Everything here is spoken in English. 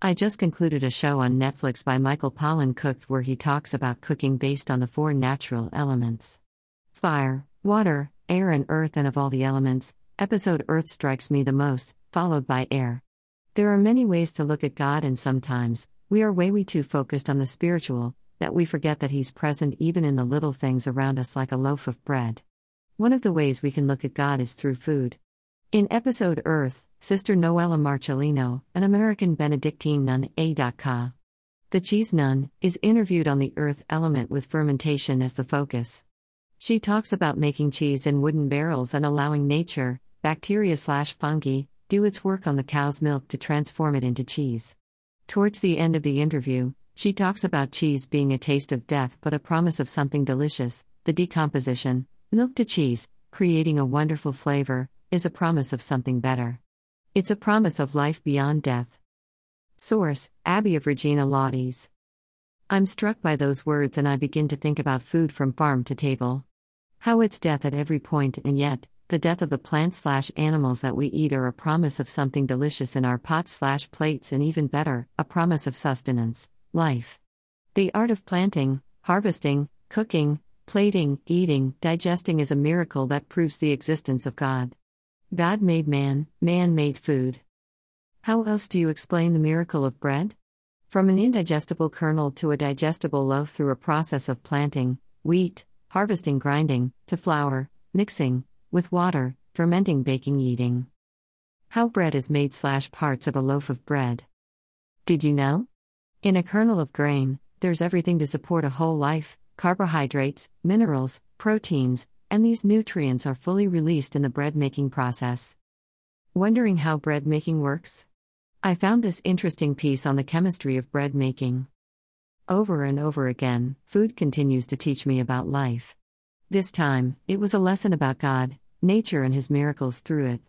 I just concluded a show on Netflix by Michael Pollan Cooked where he talks about cooking based on the four natural elements fire, water, air, and earth, and of all the elements, episode Earth strikes me the most, followed by air. There are many ways to look at God, and sometimes, we are way we too focused on the spiritual, that we forget that He's present even in the little things around us, like a loaf of bread. One of the ways we can look at God is through food. In episode Earth, Sister Noella Marcellino, an American Benedictine nun, A.Ka. The cheese nun, is interviewed on the earth element with fermentation as the focus. She talks about making cheese in wooden barrels and allowing nature, bacteria slash fungi, do its work on the cow's milk to transform it into cheese. Towards the end of the interview, she talks about cheese being a taste of death but a promise of something delicious, the decomposition, milk to cheese, creating a wonderful flavor, is a promise of something better. It's a promise of life beyond death. Source Abbey of Regina Laudis. I'm struck by those words and I begin to think about food from farm to table. How it's death at every point, and yet, the death of the plants slash animals that we eat are a promise of something delicious in our pots slash plates, and even better, a promise of sustenance, life. The art of planting, harvesting, cooking, plating, eating, digesting is a miracle that proves the existence of God. God made man, man made food. How else do you explain the miracle of bread? From an indigestible kernel to a digestible loaf through a process of planting, wheat, harvesting, grinding, to flour, mixing, with water, fermenting, baking, eating. How bread is made slash parts of a loaf of bread. Did you know? In a kernel of grain, there's everything to support a whole life carbohydrates, minerals, proteins, and these nutrients are fully released in the bread making process. Wondering how bread making works? I found this interesting piece on the chemistry of bread making. Over and over again, food continues to teach me about life. This time, it was a lesson about God, nature, and His miracles through it.